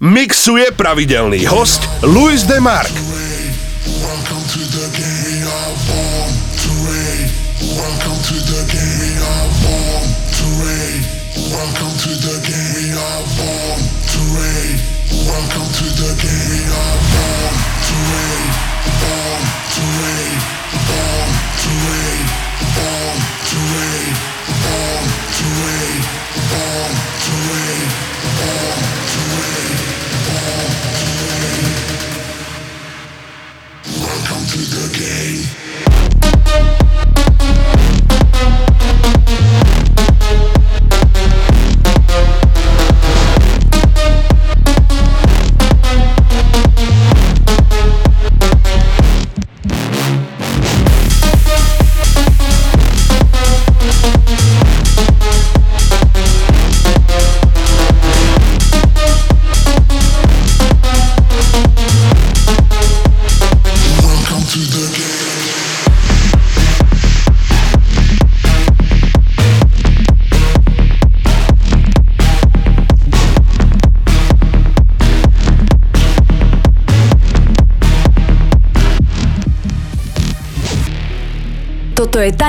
mixuje pravidelný host Luis de Mark. Welcome to the game.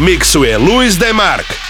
Mixo é Luiz Demarque.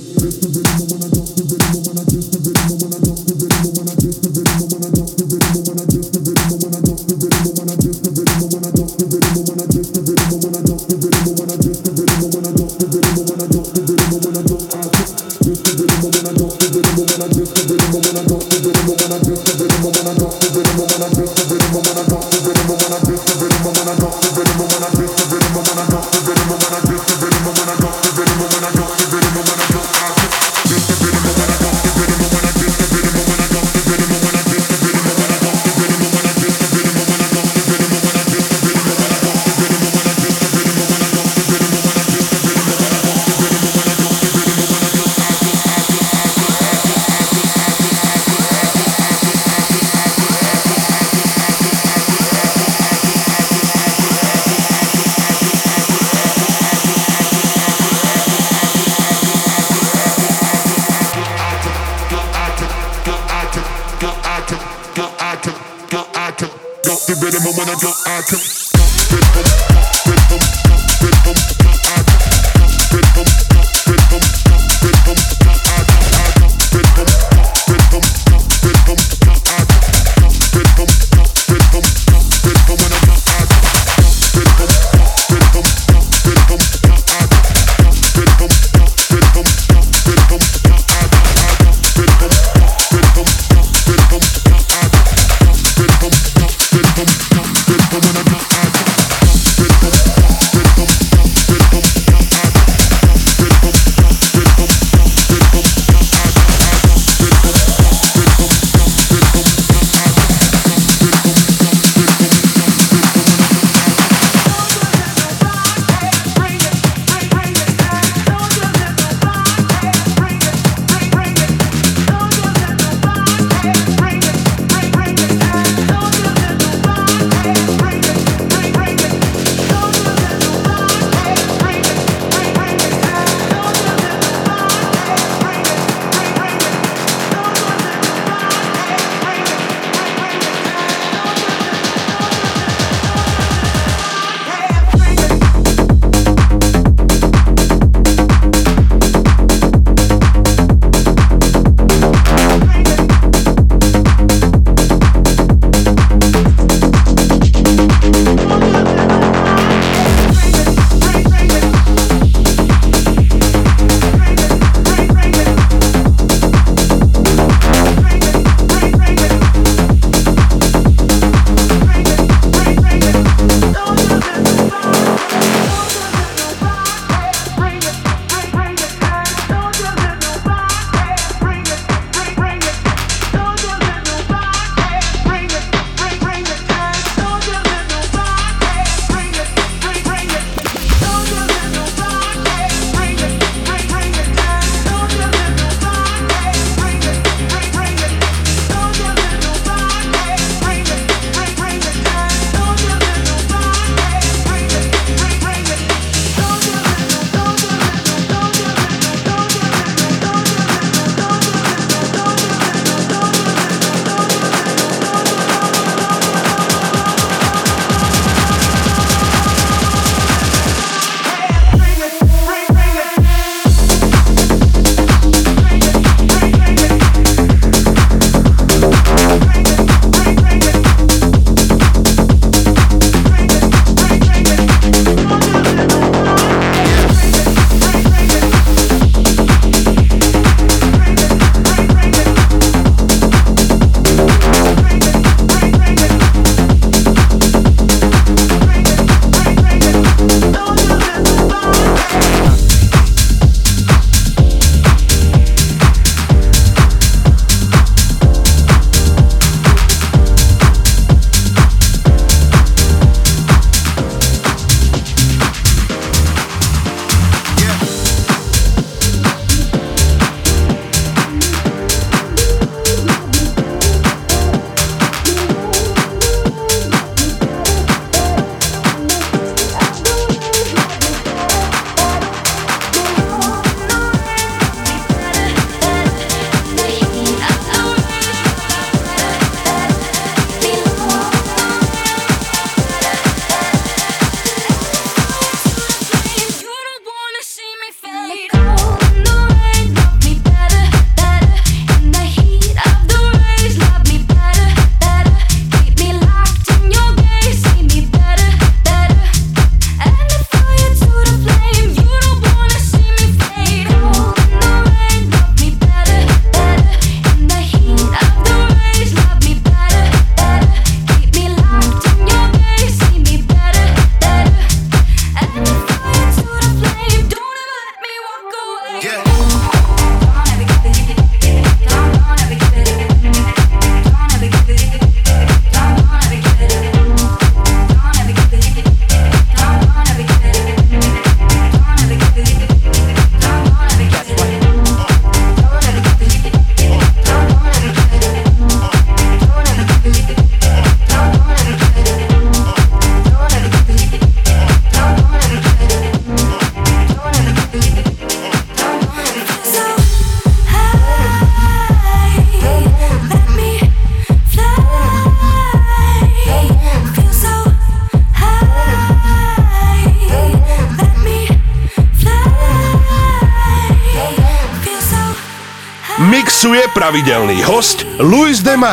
Pravidelný host Luis de me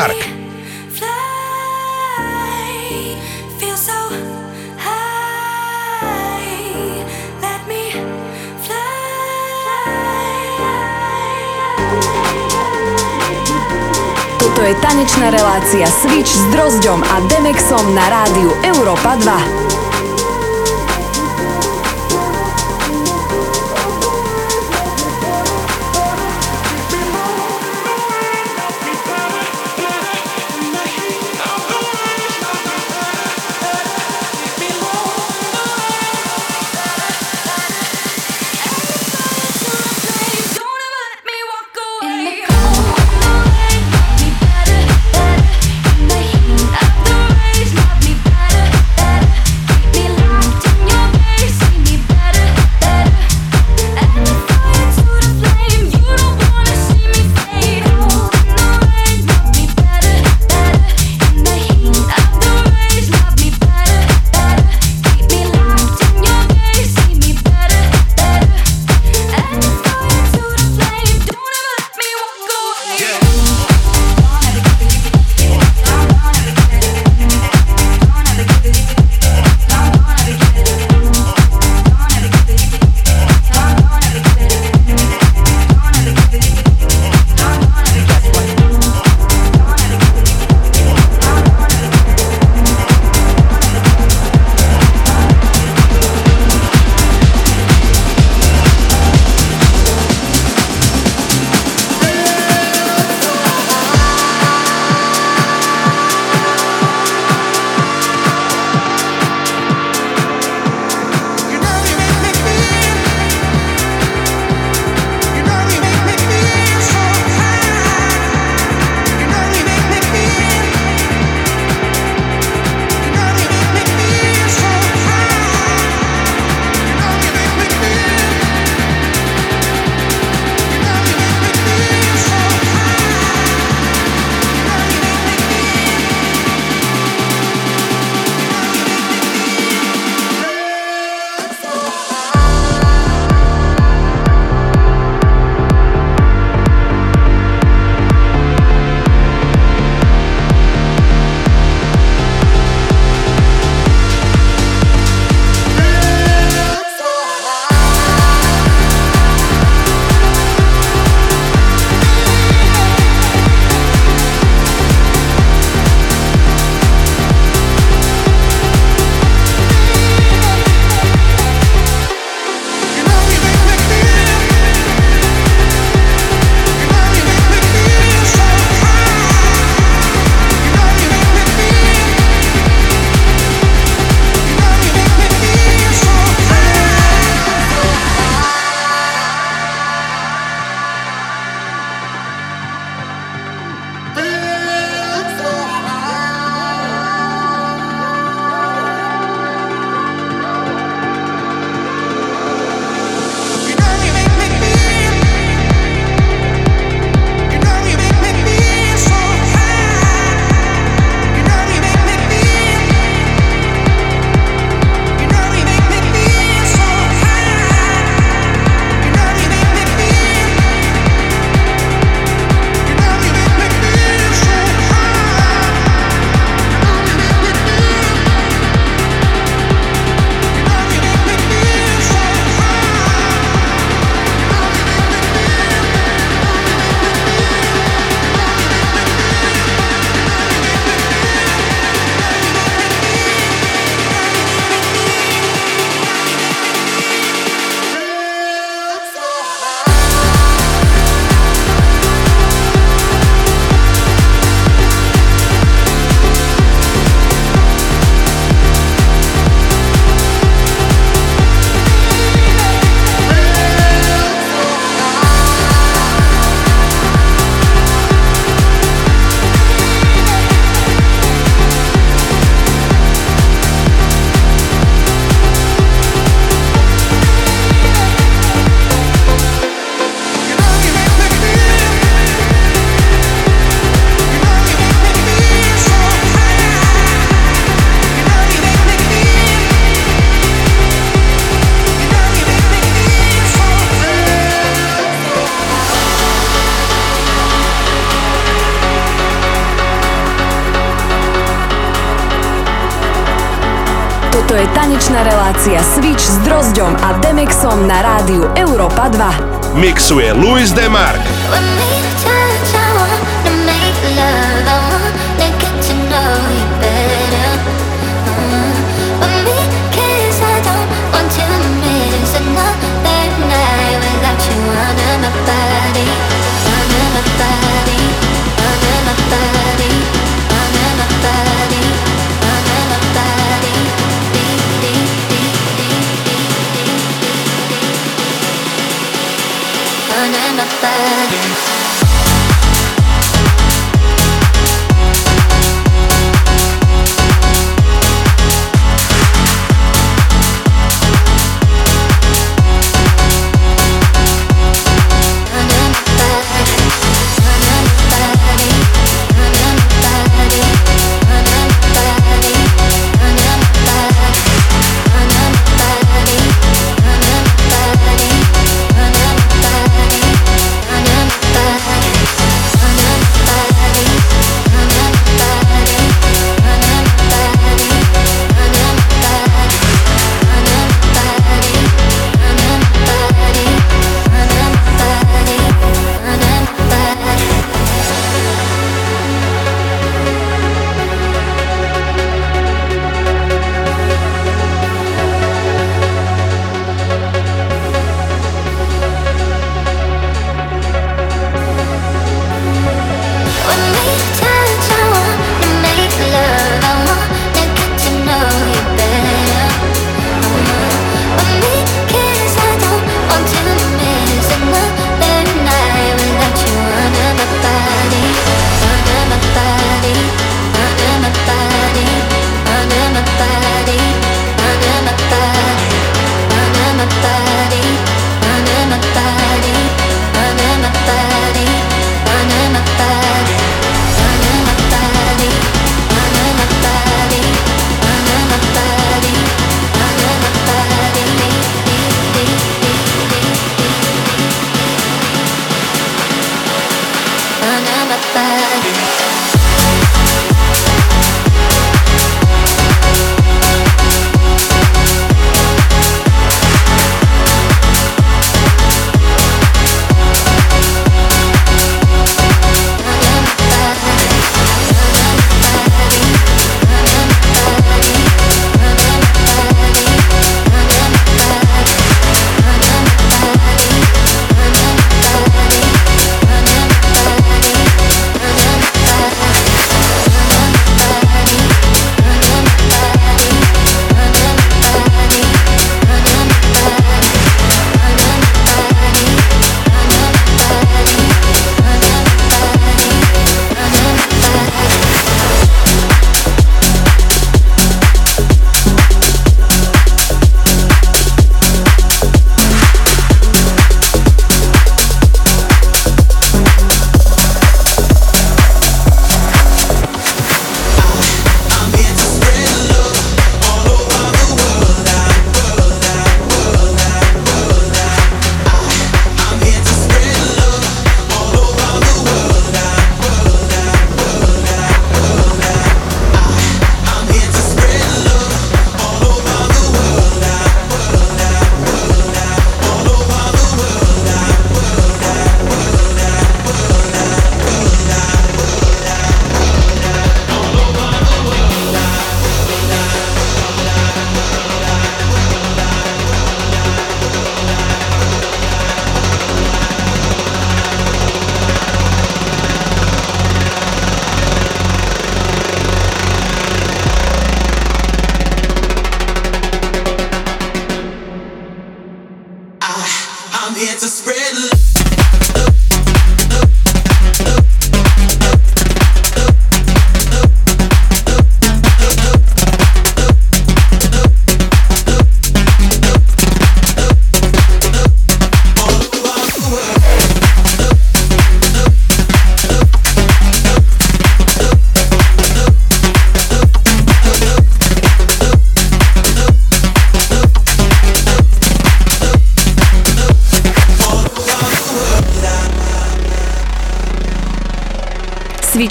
Toto je tanečná relácia Switch s Drozďom a Demexom na rádiu Európa 2. tanečná relácia Switch s Drozďom a Demexom na rádiu Europa 2. Mixuje Luis Demark. Mark.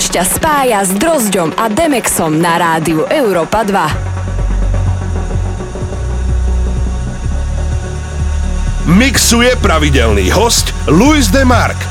Lukáš ťa spája s Drozďom a Demexom na rádiu Európa 2. Mixuje pravidelný host Luis de Mark.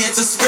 it's a script.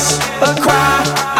voice, a cry.